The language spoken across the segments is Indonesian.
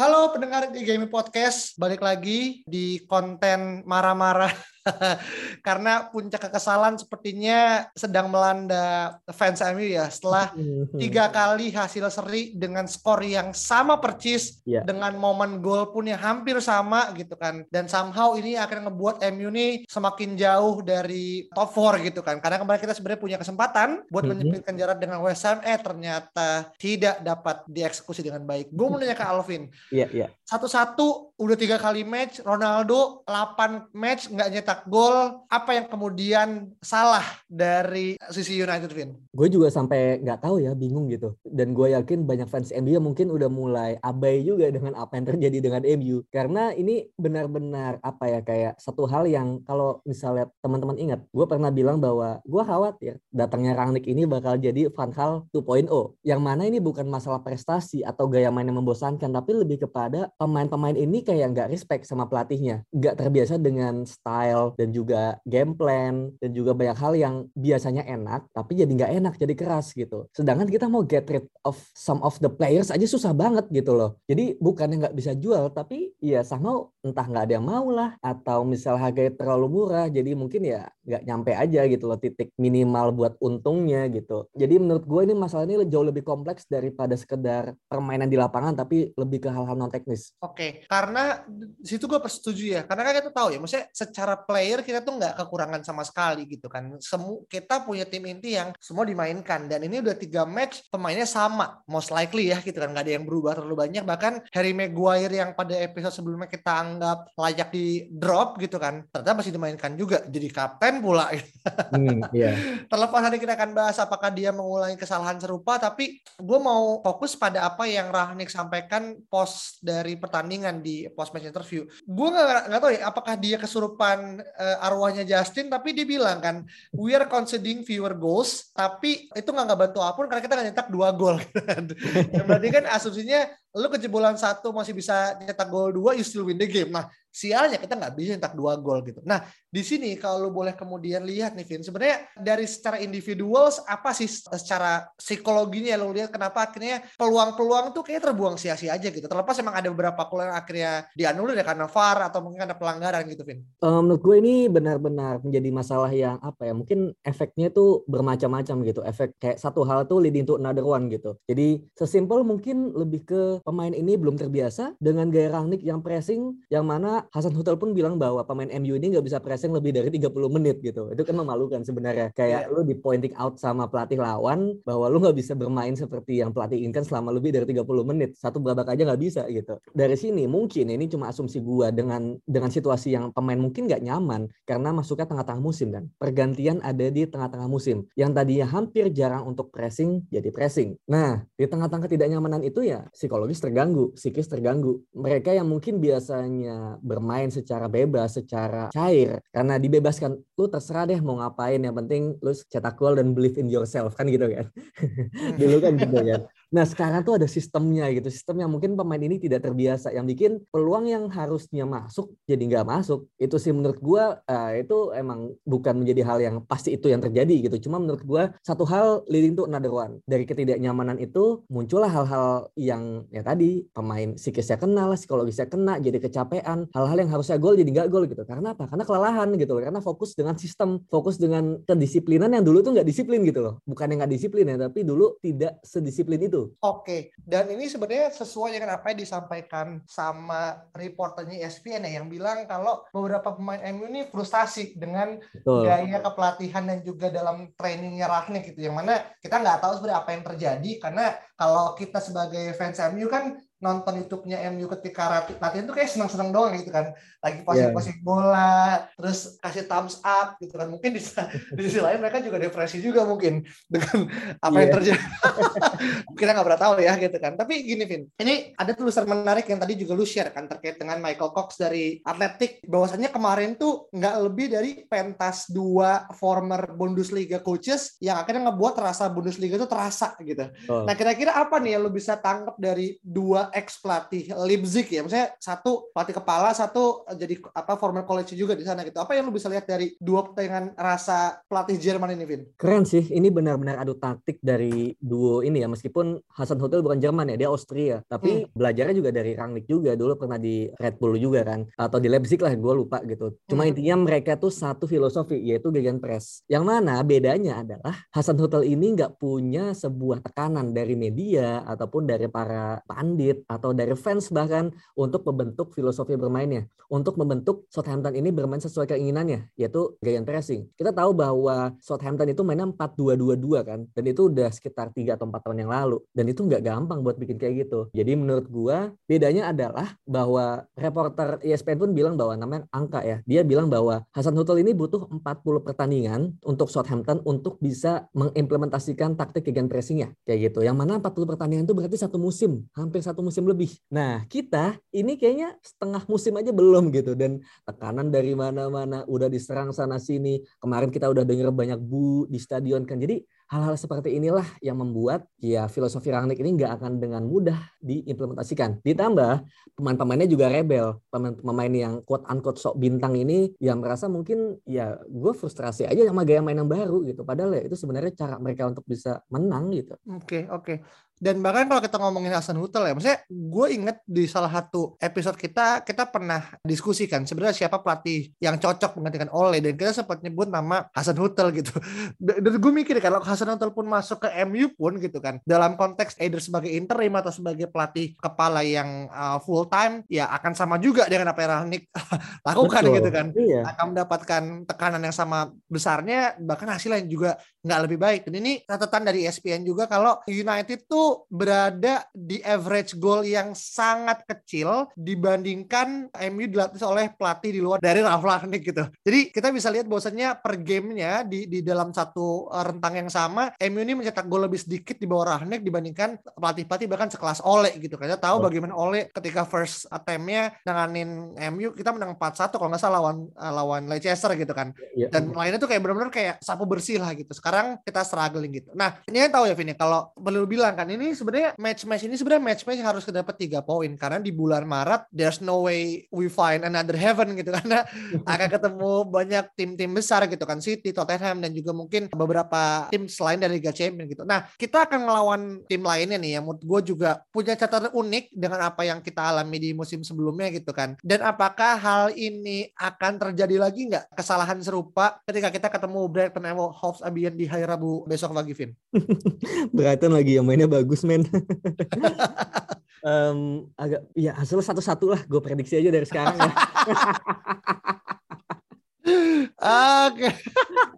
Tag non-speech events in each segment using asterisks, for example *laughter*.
Halo pendengar di Game Podcast, balik lagi di konten marah-marah *laughs* *laughs* karena puncak kekesalan sepertinya sedang melanda fans MU ya setelah tiga kali hasil seri dengan skor yang sama percis Iya. dengan momen gol pun yang hampir sama gitu kan dan somehow ini akan ngebuat MU nih semakin jauh dari top 4 gitu kan karena kemarin kita sebenarnya punya kesempatan buat Mhm. menyempitkan jarak dengan West Ham eh ternyata tidak dapat dieksekusi dengan baik gue mau nanya ke Alvin Iya, iya. satu-satu udah tiga kali match Ronaldo 8 match nggak nyetak gol apa yang kemudian salah dari sisi United Vin Gue juga sampai nggak tahu ya, bingung gitu. Dan gue yakin banyak fans MU yang mungkin udah mulai abai juga dengan apa yang terjadi dengan MU. Karena ini benar-benar apa ya kayak satu hal yang kalau misalnya teman-teman ingat, gue pernah bilang bahwa gue khawatir datangnya Rangnick ini bakal jadi Van Gaal 2.0. Yang mana ini bukan masalah prestasi atau gaya main yang membosankan, tapi lebih kepada pemain-pemain ini kayak nggak respect sama pelatihnya, nggak terbiasa dengan style dan juga game plan dan juga banyak hal yang biasanya enak tapi jadi nggak enak jadi keras gitu. Sedangkan kita mau get rid of some of the players aja susah banget gitu loh. Jadi bukannya nggak bisa jual tapi ya somehow entah nggak ada yang mau lah atau misal harganya terlalu murah jadi mungkin ya nggak nyampe aja gitu loh titik minimal buat untungnya gitu. Jadi menurut gue ini masalah ini jauh lebih kompleks daripada sekedar permainan di lapangan tapi lebih ke hal-hal non teknis. Oke, karena di situ gue setuju ya. Karena kan kita tahu ya, maksudnya secara player kita tuh nggak kekurangan sama sekali gitu kan. Semu kita punya tim inti yang semua dimainkan dan ini udah tiga match pemainnya sama, most likely ya gitu kan. Nggak ada yang berubah terlalu banyak. Bahkan Harry Maguire yang pada episode sebelumnya kita anggap layak di drop gitu kan, ternyata masih dimainkan juga. Jadi kapten pula. *laughs* hmm, iya Terlepas nanti kita akan bahas apakah dia mengulangi kesalahan serupa, tapi gue mau fokus pada apa yang Rahnik sampaikan post dari pertandingan di post match interview. Gue nggak nggak tahu ya apakah dia kesurupan eh, arwahnya Justin, tapi dia bilang kan we are conceding fewer goals, tapi itu nggak nggak bantu apa pun karena kita nggak nyetak dua gol. *laughs* ya, berarti kan asumsinya lu kejebolan satu masih bisa nyetak gol dua, you still win the game. Nah sialnya kita nggak bisa nyetak dua gol gitu. Nah di sini kalau lu boleh kemudian lihat nih Vin, sebenarnya dari secara individuals apa sih secara psikologinya lu lihat kenapa akhirnya peluang-peluang tuh kayak terbuang sia-sia aja gitu. Terlepas emang ada beberapa gol yang akhirnya dianulir ya karena VAR atau mungkin ada pelanggaran gitu Vin. Eh, menurut gue ini benar-benar menjadi masalah yang apa ya mungkin efeknya tuh bermacam-macam gitu efek kayak satu hal tuh leading to another one gitu jadi sesimpel mungkin lebih ke pemain ini belum terbiasa dengan gaya Rangnick yang pressing yang mana Hasan Hutel pun bilang bahwa pemain MU ini nggak bisa pressing lebih dari 30 menit gitu itu kan memalukan sebenarnya kayak lu di pointing out sama pelatih lawan bahwa lu nggak bisa bermain seperti yang pelatih inginkan selama lebih dari 30 menit satu babak aja nggak bisa gitu dari sini mungkin ini cuma asumsi gua dengan dengan situasi yang pemain mungkin nggak nyaman karena masuknya tengah-tengah musim kan. Pergantian ada di tengah-tengah musim. Yang tadinya hampir jarang untuk pressing jadi pressing. Nah, di tengah-tengah ketidaknyamanan itu ya psikologis terganggu, psikis terganggu. Mereka yang mungkin biasanya bermain secara bebas, secara cair karena dibebaskan lu terserah deh mau ngapain yang penting lu cetak gol dan believe in yourself kan gitu kan. *laughs* Dulu kan gitu kan. Nah sekarang tuh ada sistemnya gitu, sistem yang mungkin pemain ini tidak terbiasa, yang bikin peluang yang harusnya masuk jadi nggak masuk. Itu sih menurut gua eh, itu emang bukan menjadi hal yang pasti itu yang terjadi gitu. Cuma menurut gua satu hal leading to another one. Dari ketidaknyamanan itu muncullah hal-hal yang ya tadi pemain psikisnya kena lah, psikologisnya kena, jadi kecapean. Hal-hal yang harusnya gol jadi nggak gol gitu. Karena apa? Karena kelelahan gitu loh. Karena fokus dengan sistem, fokus dengan kedisiplinan yang dulu tuh nggak disiplin gitu loh. Bukan yang nggak disiplin ya, tapi dulu tidak sedisiplin itu. Oke, dan ini sebenarnya sesuai dengan apa yang disampaikan sama reporternya ESPN ya, yang bilang kalau beberapa pemain MU ini frustasi dengan Betul. gaya kepelatihan dan juga dalam trainingnya Ragnik gitu, yang mana kita nggak tahu sebenarnya apa yang terjadi karena kalau kita sebagai fans MU kan nonton YouTube-nya MU ketika latihan tuh kayak senang-senang doang gitu kan. Lagi posting-posting yeah. bola, terus kasih thumbs up gitu kan. Mungkin di, *laughs* di sisi lain mereka juga depresi juga mungkin dengan apa yeah. yang iya. terjadi. *laughs* Kita nggak pernah tahu ya gitu kan. Tapi gini Vin, ini ada tulisan menarik yang tadi juga lu share kan terkait dengan Michael Cox dari Atletik. Bahwasannya kemarin tuh nggak lebih dari pentas dua former Bundesliga coaches yang akhirnya ngebuat rasa Bundesliga itu terasa gitu. Oh. Nah kira-kira apa nih yang lu bisa tangkap dari dua ex pelatih Leipzig ya, maksudnya satu pelatih kepala, satu jadi apa former college juga di sana gitu. Apa yang lu bisa lihat dari dua pertandingan rasa pelatih Jerman ini, Vin? Keren sih, ini benar-benar adu taktik dari duo ini ya, meskipun Hasan Hotel bukan Jerman ya, dia Austria, tapi hmm. belajarnya juga dari Rangnick juga, dulu pernah di Red Bull juga kan, atau di Leipzig lah, gue lupa gitu. Cuma hmm. intinya mereka tuh satu filosofi, yaitu gegen press. Yang mana bedanya adalah Hasan Hotel ini nggak punya sebuah tekanan dari media ataupun dari para pandit atau dari fans bahkan untuk membentuk filosofi bermainnya, untuk membentuk Southampton ini bermain sesuai keinginannya, yaitu gaya pressing. Kita tahu bahwa Southampton itu mainnya 4-2-2-2 kan, dan itu udah sekitar 3 atau 4 tahun yang lalu, dan itu nggak gampang buat bikin kayak gitu. Jadi menurut gua bedanya adalah bahwa reporter ESPN pun bilang bahwa namanya angka ya, dia bilang bahwa Hasan Hutel ini butuh 40 pertandingan untuk Southampton untuk bisa mengimplementasikan taktik gegen pressingnya kayak gitu. Yang mana 40 pertandingan itu berarti satu musim, hampir satu musim musim lebih. Nah, kita ini kayaknya setengah musim aja belum gitu dan tekanan dari mana-mana udah diserang sana sini. Kemarin kita udah denger banyak bu di stadion kan. Jadi hal-hal seperti inilah yang membuat ya filosofi Rangnick ini nggak akan dengan mudah diimplementasikan. Ditambah pemain-pemainnya juga rebel, pemain-pemain yang quote unquote sok bintang ini yang merasa mungkin ya gue frustrasi aja sama gaya main yang baru gitu. Padahal ya itu sebenarnya cara mereka untuk bisa menang gitu. Oke okay, oke. Okay. Dan bahkan kalau kita ngomongin Hasan Hutel ya, maksudnya gue inget di salah satu episode kita, kita pernah diskusikan sebenarnya siapa pelatih yang cocok menggantikan Ole dan kita sempat nyebut nama Hasan Hutel gitu. *laughs* Dan gue mikir kalau Hasan Hutel pun masuk ke MU pun gitu kan, dalam konteks either sebagai interim atau sebagai pelatih kepala yang uh, full time, ya akan sama juga dengan apa yang Rahnik *laughs* lakukan Betul. gitu kan. Iya. Akan mendapatkan tekanan yang sama besarnya, bahkan hasilnya juga nggak lebih baik. Dan ini catatan dari ESPN juga kalau United tuh berada di average goal yang sangat kecil dibandingkan MU dilatih oleh pelatih di luar dari Ralf Rangnick gitu. Jadi kita bisa lihat bahwasannya per gamenya di di dalam satu eh, rentang yang sama MU ini mencetak gol lebih sedikit di bawah Rangnick dibandingkan pelatih-pelatih bahkan sekelas Ole gitu. Kita tahu oh. bagaimana Ole ketika first attempt-nya nanganin MU kita menang 4-1 kalau nggak salah lawan uh, lawan Leicester gitu kan. Ya, Dan lainnya tuh kayak benar-benar kayak sapu bersih lah gitu. Sekarang kita struggling gitu. Nah, ini yang tahu ya Vini kalau perlu bilang kan ini ini sebenarnya match-match ini sebenarnya match-match harus dapat tiga poin karena di bulan Maret there's no way we find another heaven *laughs* gitu karena akan ketemu banyak tim-tim besar gitu kan City, Tottenham dan juga mungkin beberapa tim selain dari Liga Champions gitu. Nah kita akan melawan tim lainnya nih yang menurut gue juga punya catatan unik dengan apa yang kita alami di musim sebelumnya gitu kan. Dan apakah hal ini akan terjadi lagi nggak kesalahan serupa ketika kita ketemu Brighton and Hove Albion di hari Rabu besok pagi, Vin? *laughs* Brighton lagi yang mainnya bagus men. *laughs* um, agak ya hasil satu-satu lah gue prediksi aja dari sekarang ya. *laughs* Oke.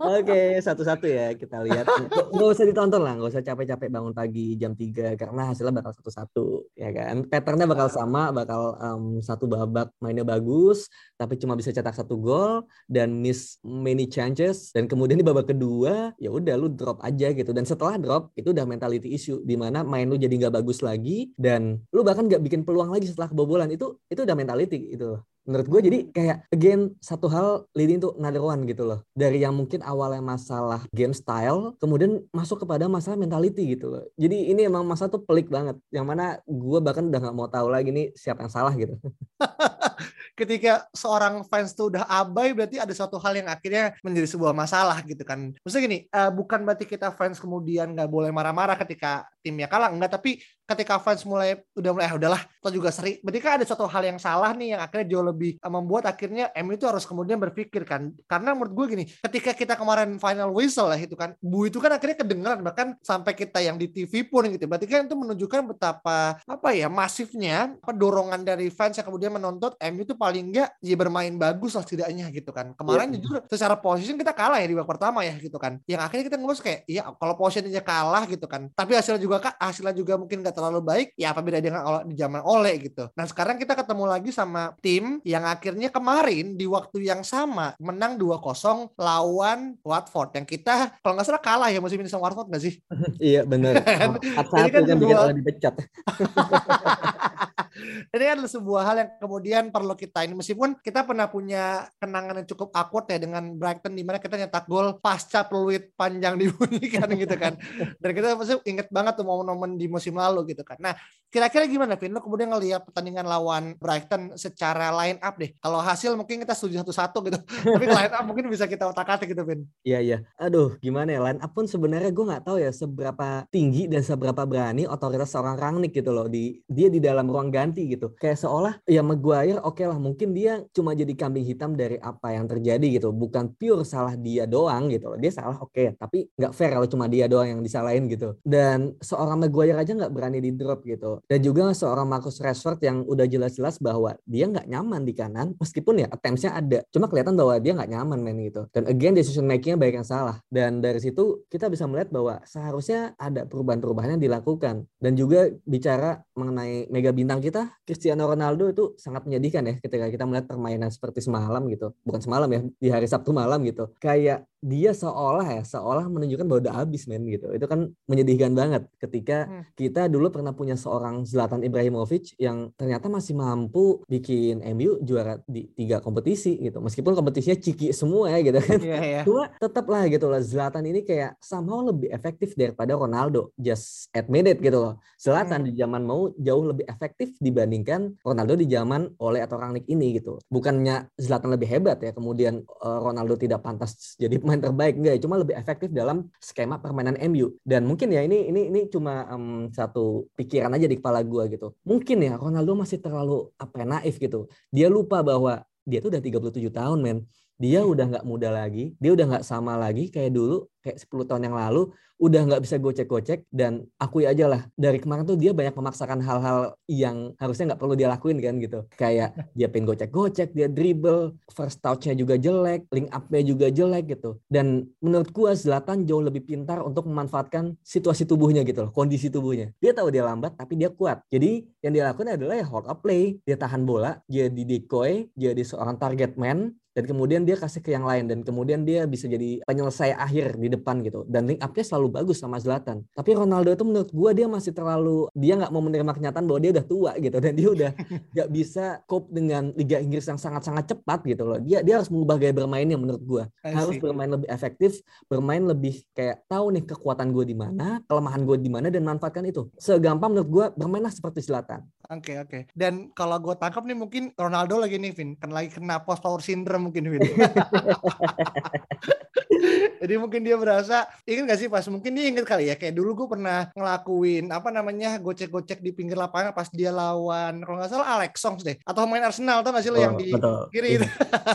Oke, satu-satu ya kita lihat. Gak usah ditonton lah, gak usah capek-capek bangun pagi jam 3 karena hasilnya bakal satu-satu, ya kan? Patternnya bakal sama, bakal um, satu babak mainnya bagus, tapi cuma bisa cetak satu gol dan miss many chances dan kemudian di babak kedua ya udah lu drop aja gitu dan setelah drop itu udah mentality issue di mana main lu jadi nggak bagus lagi dan lu bahkan nggak bikin peluang lagi setelah kebobolan itu itu udah mentality itu menurut gue jadi kayak again satu hal leading to another one gitu loh. Dari yang mungkin awalnya masalah game style kemudian masuk kepada masalah mentality gitu loh. Jadi ini emang masa tuh pelik banget. Yang mana gue bahkan udah nggak mau tahu lagi nih siapa yang salah gitu *laughs* ketika seorang fans tuh udah abai berarti ada suatu hal yang akhirnya menjadi sebuah masalah gitu kan. Maksudnya gini uh, bukan berarti kita fans kemudian nggak boleh marah-marah ketika timnya kalah enggak tapi ketika fans mulai udah mulai ah, udahlah atau juga seri. Berarti kan ada suatu hal yang salah nih yang akhirnya jauh lebih uh, membuat akhirnya MU itu harus kemudian berpikir kan. Karena menurut gue gini ketika kita kemarin final whistle lah itu kan bu itu kan akhirnya kedengeran bahkan sampai kita yang di TV pun gitu. Berarti kan itu menunjukkan betapa apa ya masifnya apa dorongan dari fans yang kemudian menuntut MU itu paling enggak ya bermain bagus lah setidaknya gitu kan. Kemarin yeah. jujur secara position kita kalah ya di babak pertama ya gitu kan. Yang akhirnya kita ngurus kayak iya kalau positionnya kalah gitu kan. Tapi hasilnya juga kak hasilnya juga mungkin nggak terlalu baik ya apa beda dengan kalau di zaman oleh gitu. Nah sekarang kita ketemu lagi sama tim yang akhirnya kemarin di waktu yang sama menang 2-0 lawan Watford. Yang kita kalau nggak salah kalah ya musim ini sama Watford nggak sih? Iya benar. *laughs* Jadi kan kan bikin dipecat *laughs* ini kan sebuah hal yang kemudian perlu kita ini meskipun kita pernah punya kenangan yang cukup awkward ya dengan Brighton di mana kita nyetak gol pasca peluit panjang *laughs* dibunyikan gitu kan. Dan kita pasti inget banget tuh momen-momen di musim lalu gitu kan. Nah kira-kira gimana Vin? Lo kemudian ngelihat pertandingan lawan Brighton secara line up deh. Kalau hasil mungkin kita setuju satu-satu gitu *laughs* tapi line up mungkin bisa kita otak-atik gitu Vin. Iya iya. Aduh gimana ya? Line up pun sebenarnya gue nggak tahu ya seberapa tinggi dan seberapa berani otoritas seorang Rangnick gitu loh. Di dia di dalam ruang ganti gitu. Kayak seolah ya Maguire oke okay lah mungkin dia cuma jadi kambing hitam dari apa yang terjadi gitu. Bukan pure salah dia doang gitu loh. Dia salah oke okay, tapi nggak fair kalau cuma dia doang yang disalahin gitu. Dan seorang Maguire aja nggak berani di drop gitu. Dan juga seorang Marcus Rashford yang udah jelas-jelas bahwa dia nggak nyaman di kanan meskipun ya attempts-nya ada. Cuma kelihatan bahwa dia nggak nyaman main gitu. Dan again decision makingnya banyak yang salah. Dan dari situ kita bisa melihat bahwa seharusnya ada perubahan-perubahan yang dilakukan. Dan juga bicara mengenai mega bintang kita Cristiano Ronaldo itu sangat menyedihkan ya ketika kita melihat permainan seperti semalam gitu. Bukan semalam ya, di hari Sabtu malam gitu. Kayak dia seolah ya seolah menunjukkan bahwa udah habis men gitu itu kan menyedihkan banget ketika hmm. kita dulu pernah punya seorang Zlatan Ibrahimovic yang ternyata masih mampu bikin MU juara di tiga kompetisi gitu meskipun kompetisinya ciki semua ya gitu kan yeah, yeah. cuma tetap lah gitu lah Zlatan ini kayak somehow lebih efektif daripada Ronaldo just admit it gitu loh Zlatan hmm. di zaman mau jauh lebih efektif dibandingkan Ronaldo di zaman oleh atau Rangnick ini gitu bukannya Zlatan lebih hebat ya kemudian uh, Ronaldo tidak pantas jadi pemain terbaik enggak. Cuma lebih efektif dalam skema permainan MU dan mungkin ya ini ini ini cuma um, satu pikiran aja di kepala gua gitu. Mungkin ya Ronaldo masih terlalu apa ya, naif gitu. Dia lupa bahwa dia tuh udah 37 tahun men dia udah nggak muda lagi dia udah nggak sama lagi kayak dulu kayak 10 tahun yang lalu udah nggak bisa gocek-gocek dan akui aja lah dari kemarin tuh dia banyak memaksakan hal-hal yang harusnya nggak perlu dia lakuin kan gitu. Kayak *laughs* dia pengen gocek-gocek dia dribble first touch-nya juga jelek link up-nya juga jelek gitu. Dan menurut gua Zlatan jauh lebih pintar untuk memanfaatkan situasi tubuhnya gitu loh kondisi tubuhnya. Dia tahu dia lambat tapi dia kuat. Jadi yang dia lakukan adalah ya hold up play dia tahan bola dia di decoy jadi seorang target man dan kemudian dia kasih ke yang lain dan kemudian dia bisa jadi penyelesai akhir di depan gitu. Dan link up-nya selalu bagus sama Zlatan. Tapi Ronaldo itu menurut gue dia masih terlalu dia nggak mau menerima kenyataan bahwa dia udah tua gitu. Dan dia udah *laughs* nggak bisa cope dengan Liga Inggris yang sangat-sangat cepat gitu loh. Dia dia harus mengubah gaya bermainnya menurut gue harus bermain lebih efektif bermain lebih kayak tahu nih kekuatan gue di mana kelemahan gue di mana dan manfaatkan itu. Segampang menurut gue bermainlah seperti Zlatan Oke okay, oke. Okay. Dan kalau gue tangkap nih mungkin Ronaldo lagi nih Vin, kan lagi kena post power syndrome mungkin Vin. *laughs* *laughs* Jadi mungkin dia berasa, ingat gak sih pas mungkin dia inget kali ya, kayak dulu gue pernah ngelakuin apa namanya gocek-gocek di pinggir lapangan pas dia lawan kalau nggak salah Alex Songs deh, atau main Arsenal tuh gak sih lo oh, yang di betul. kiri itu.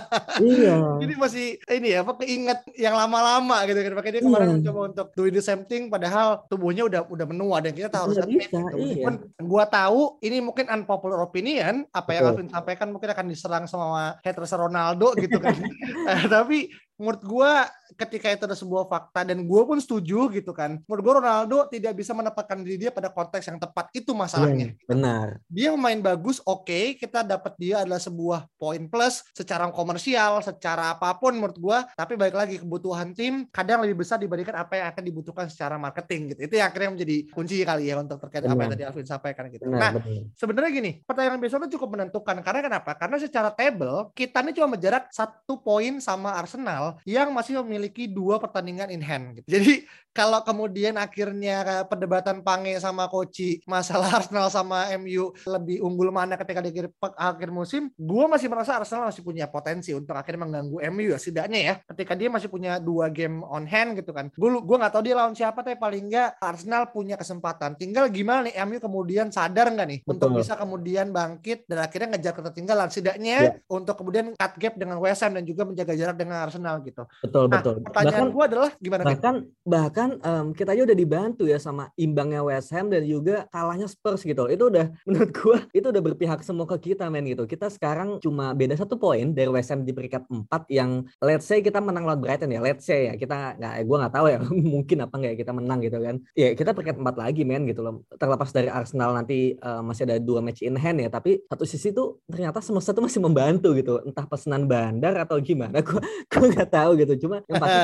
*laughs* iya. Jadi masih ini ya, apa keinget yang lama-lama gitu kan, makanya dia kemarin iya. mencoba untuk do the same thing, padahal tubuhnya udah udah menua dan kita tahu harus admit. Gitu. Iya. gue tahu ini mungkin unpopular opinion, apa yang Alvin sampaikan mungkin akan diserang sama haters Ronaldo gitu kan. *laughs* Tapi menurut gue ketika itu ada sebuah fakta dan gue pun setuju gitu kan. Menurut gue Ronaldo tidak bisa menempatkan diri dia pada konteks yang tepat. Itu masalahnya. Hmm, benar. Dia main bagus oke okay, kita dapat dia adalah sebuah poin plus secara komersial secara apa pun menurut gue tapi baik lagi kebutuhan tim kadang lebih besar dibandingkan apa yang akan dibutuhkan secara marketing gitu. Itu yang akhirnya menjadi kunci kali ya untuk terkait benar. apa yang tadi Alvin sampaikan gitu. Benar, nah sebenarnya gini pertandingan besok itu cukup menentukan. Karena kenapa? Karena secara table kita ini cuma berjarak satu poin sama Arsenal Yang masih memiliki dua pertandingan in hand. Gitu. Jadi kalau kemudian akhirnya perdebatan Pange sama Koci masalah *laughs* Arsenal sama MU lebih unggul mana ketika di akhir, akhir musim, gue masih merasa Arsenal masih punya potensi untuk akhirnya mengganggu MU ya setidaknya ya ketika dia masih punya dua game on hand gitu kan. Gue gue nggak tahu dia lawan siapa tapi paling nggak Arsenal punya kesempatan. Tinggal gimana nih MU kemudian sadar nggak nih Betul. untuk bisa kemudian bangkit dan akhirnya ngejar ketertinggalan setidaknya ya. untuk kemudian cut gap dengan West Ham dan juga menjaga jarak dengan Arsenal gitu. Betul nah, betul. Pertanyaan gue adalah gimana? Bahkan bahkan kan um, kita aja udah dibantu ya sama imbangnya West Ham dan juga kalahnya Spurs gitu. Itu udah *laughs* menurut gua itu udah berpihak semua ke kita men gitu. Kita sekarang cuma beda satu poin dari West Ham di peringkat 4 yang let's say kita menang lawan Brighton ya. Let's say ya kita nggak gua nggak tahu ya *laughs* mungkin apa nggak ya kita menang gitu kan. Ya kita peringkat 4 lagi men gitu loh. Terlepas dari Arsenal nanti uh, masih ada dua match in hand ya, tapi satu sisi tuh ternyata semesta tuh masih membantu gitu. Entah pesanan bandar atau gimana *laughs* gua nggak tahu gitu. Cuma *laughs* yang pasti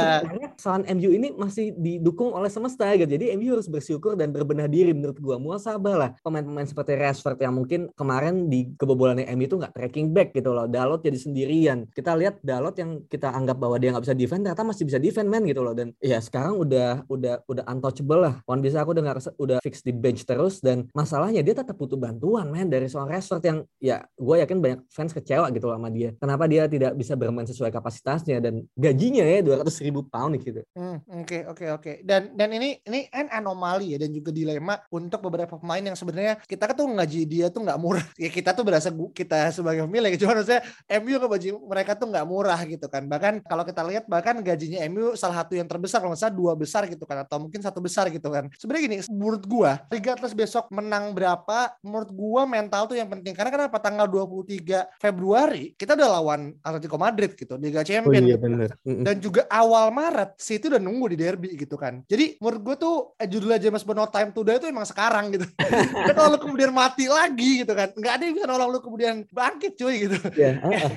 kesalahan MU ini masih di didukung oleh semesta gitu. Jadi MU harus bersyukur dan berbenah diri menurut gua. Muasabah lah pemain-pemain seperti Rashford yang mungkin kemarin di kebobolan MU itu nggak tracking back gitu loh. Dalot jadi sendirian. Kita lihat Dalot yang kita anggap bahwa dia nggak bisa defend ternyata masih bisa defend man gitu loh. Dan ya sekarang udah udah udah untouchable lah. Wan bisa aku udah udah fix di bench terus dan masalahnya dia tetap butuh bantuan man dari seorang Rashford yang ya gue yakin banyak fans kecewa gitu loh sama dia. Kenapa dia tidak bisa bermain sesuai kapasitasnya dan gajinya ya 200 ribu pound gitu. Hmm, oke oke oke. Dan dan ini ini kan anomali ya dan juga dilema untuk beberapa pemain yang sebenarnya kita tuh ngaji dia tuh nggak murah. Ya kita tuh berasa kita sebagai pemilik *laughs* cuma saya MU ngebaji mereka tuh nggak murah gitu kan. Bahkan kalau kita lihat bahkan gajinya MU salah satu yang terbesar kalau misalnya dua besar gitu kan atau mungkin satu besar gitu kan. Sebenarnya gini menurut gua regardless besok menang berapa menurut gua mental tuh yang penting. Karena kenapa? Tanggal 23 Februari kita udah lawan Atletico Madrid gitu Liga Champions oh, iya, gitu. dan juga awal Maret City udah nunggu di derby gitu kan jadi menurut gue tuh eh, judulnya James Bond No Time to Die itu emang sekarang gitu. *laughs* Dan kalau lu kemudian mati lagi gitu kan, nggak ada yang bisa nolong lu kemudian bangkit cuy gitu. Iya *laughs* yeah.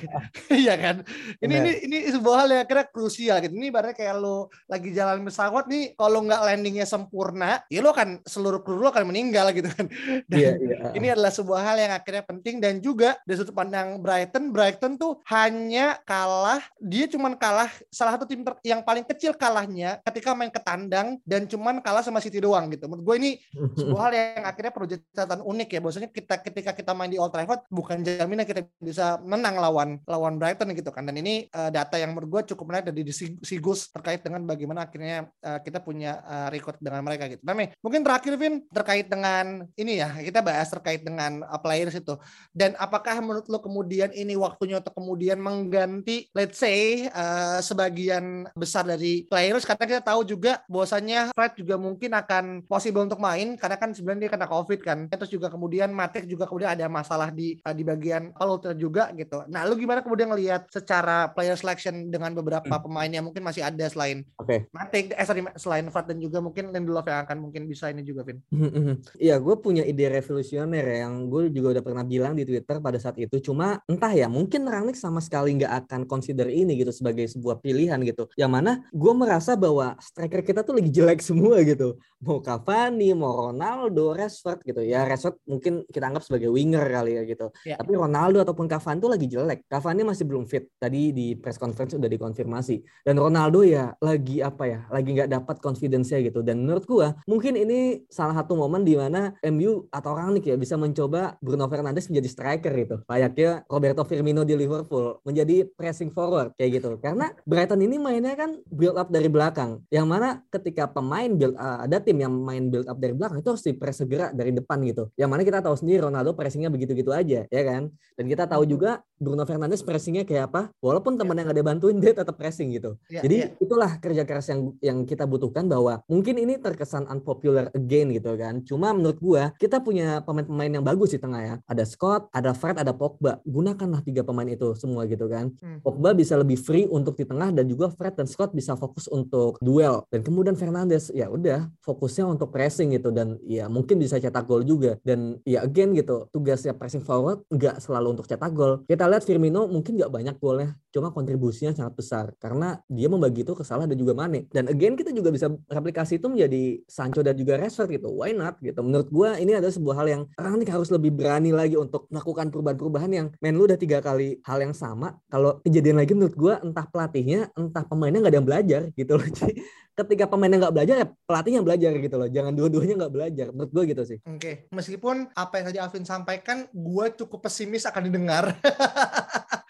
Iya kan. Ini ini ini sebuah hal yang kira krusial gitu. Ini ibaratnya kayak lu lagi jalan pesawat nih, kalau nggak landingnya sempurna, ya lu akan seluruh kru lu akan meninggal gitu kan. *laughs* Dan yeah, yeah. ini adalah sebuah hal yang akhirnya penting dan juga dari sudut pandang Brighton, Brighton tuh hanya kalah, dia cuman kalah salah satu tim yang paling kecil kalahnya ketika main ke tandang dan cuman kalah sama City doang gitu. Menurut gue ini sebuah hal yang akhirnya perlu catatan unik ya. Bahwasanya kita ketika kita main di Old Trafford bukan jaminan kita bisa menang lawan lawan Brighton gitu kan. Dan ini uh, data yang menurut gue cukup menarik dari Sigus terkait dengan bagaimana akhirnya uh, kita punya uh, record dengan mereka gitu. Tapi mungkin terakhir Vin terkait dengan ini ya kita bahas terkait dengan uh, players itu. Dan apakah menurut lo kemudian ini waktunya untuk kemudian mengganti let's say uh, sebagian besar dari players karena kita tahu juga bahwasanya Fred juga mungkin akan possible untuk main karena kan sebenarnya dia kena covid kan. Terus juga kemudian Matic juga kemudian ada masalah di eh, di bagian Palutera juga gitu. Nah lu gimana kemudian ngelihat secara player selection dengan beberapa hmm. pemain yang mungkin masih ada selain okay. Matic eh sorry selain Fred dan juga mungkin Lindelof yang akan mungkin bisa ini juga Vin? Hmm, hmm, iya gue punya ide revolusioner ya, yang gue juga udah pernah bilang di Twitter pada saat itu. Cuma entah ya mungkin Rangnick sama sekali nggak akan consider ini gitu sebagai sebuah pilihan gitu yang mana gue merasa bahwa striker kita tuh lagi jelek semua gitu. Mau Cavani, mau Ronaldo, Rashford gitu. Ya Rashford mungkin kita anggap sebagai winger kali ya gitu. Ya. Tapi Ronaldo ataupun Cavani tuh lagi jelek. Cavani masih belum fit. Tadi di press conference udah dikonfirmasi. Dan Ronaldo ya lagi apa ya? Lagi nggak dapat confidence-nya gitu. Dan menurut gua mungkin ini salah satu momen di mana MU atau orang nih ya bisa mencoba Bruno Fernandes menjadi striker gitu. Layaknya Roberto Firmino di Liverpool menjadi pressing forward kayak gitu. Karena Brighton ini mainnya kan build up dari belakang. Yang mana ketika pemain build uh, ada tim yang main build up dari belakang itu harus press segera dari depan gitu. Yang mana kita tahu sendiri Ronaldo pressingnya begitu-gitu aja ya kan. Dan kita tahu juga Bruno Fernandes pressingnya kayak apa. Walaupun teman yang ada bantuin dia tetap pressing gitu. Ya, Jadi ya. itulah kerja keras yang yang kita butuhkan bahwa mungkin ini terkesan unpopular again gitu kan. Cuma menurut gua kita punya pemain-pemain yang bagus di tengah ya. Ada Scott, ada Fred, ada Pogba. Gunakanlah tiga pemain itu semua gitu kan. Hmm. Pogba bisa lebih free untuk di tengah dan juga Fred dan Scott bisa fokus untuk duel. Dan kemudian Fernandes ya udah fokusnya untuk pressing gitu. Dan ya mungkin bisa cetak gol juga. Dan ya again gitu tugasnya pressing forward nggak selalu untuk cetak gol. Kita lihat Firmino mungkin nggak banyak golnya cuma kontribusinya sangat besar. Karena dia membagi itu ke Salah dan juga Mane. Dan again kita juga bisa replikasi itu menjadi Sancho dan juga Rashford gitu. Why not gitu? Menurut gue ini adalah sebuah hal yang Rangnick harus lebih berani lagi untuk melakukan perubahan-perubahan yang main lu udah tiga kali hal yang sama. Kalau kejadian lagi menurut gue entah pelatihnya entah pemainnya nggak ada yang belajar gitu loh *laughs* jadi ketika pemainnya nggak belajar ya pelatihnya belajar gitu loh jangan dua-duanya nggak belajar menurut gue gitu sih oke okay. meskipun apa yang tadi Alvin sampaikan gue cukup pesimis akan didengar *laughs*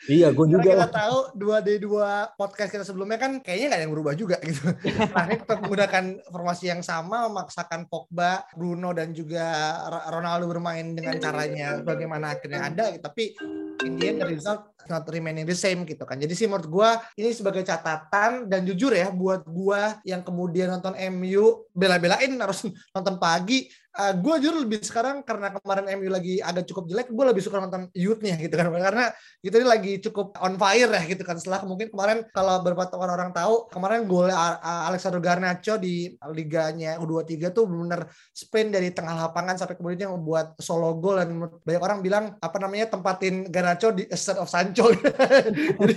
Iya, gue juga. Karena kita tahu dua d dua podcast kita sebelumnya kan kayaknya nggak ada yang berubah juga *laughs* gitu. nah, ini tetap menggunakan formasi yang sama, memaksakan Pogba, Bruno dan juga Ronaldo bermain dengan caranya bagaimana akhirnya ada. Tapi in the end the result not remaining the same gitu kan. Jadi sih menurut gue ini sebagai catatan dan jujur ya buat gue yang kemudian nonton MU bela-belain harus *laughs* nonton pagi uh, eh, gue jujur lebih sekarang karena kemarin MU lagi agak cukup jelek, gue lebih suka nonton youthnya gitu kan, karena gitu ini lagi cukup on fire ya gitu kan. Setelah mungkin kemarin kalau beberapa orang tahu kemarin gol Alexander Garnacho di liganya U23 tuh benar spin dari tengah lapangan sampai kemudian membuat solo gol dan banyak orang bilang apa namanya tempatin Garnacho di instead of Sancho. *laughs* Jadi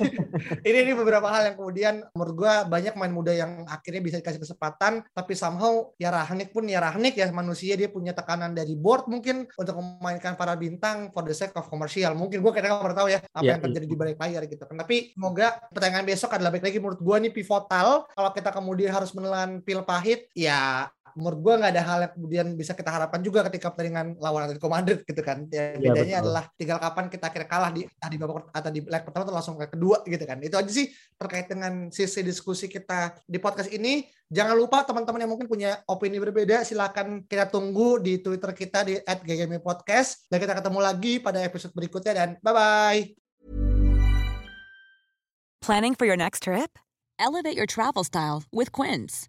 ini ini beberapa hal yang kemudian menurut gue banyak main muda yang akhirnya bisa dikasih kesempatan tapi somehow ya Rahnik pun ya Rahnik ya manusia dia punya tekanan dari board mungkin untuk memainkan para bintang for the sake of commercial. Mungkin gue kadang nggak tahu ya apa yeah. yang terjadi di balik layar gitu. kan Tapi semoga pertandingan besok adalah baik lagi menurut gue nih pivotal. Kalau kita kemudian harus menelan pil pahit, ya menurut gue nggak ada hal yang kemudian bisa kita harapkan juga ketika pertandingan lawan Atletico Madrid gitu kan. Ya, iya, bedanya ya, adalah tinggal kapan kita akhirnya kalah di di babak atau di leg pertama atau langsung ke kedua gitu kan. Itu aja sih terkait dengan sisi diskusi kita di podcast ini. Jangan lupa teman-teman yang mungkin punya opini berbeda silakan kita tunggu di Twitter kita di @ggmpodcast dan kita ketemu lagi pada episode berikutnya dan bye bye. Planning for your next trip? Elevate your travel style with Quince.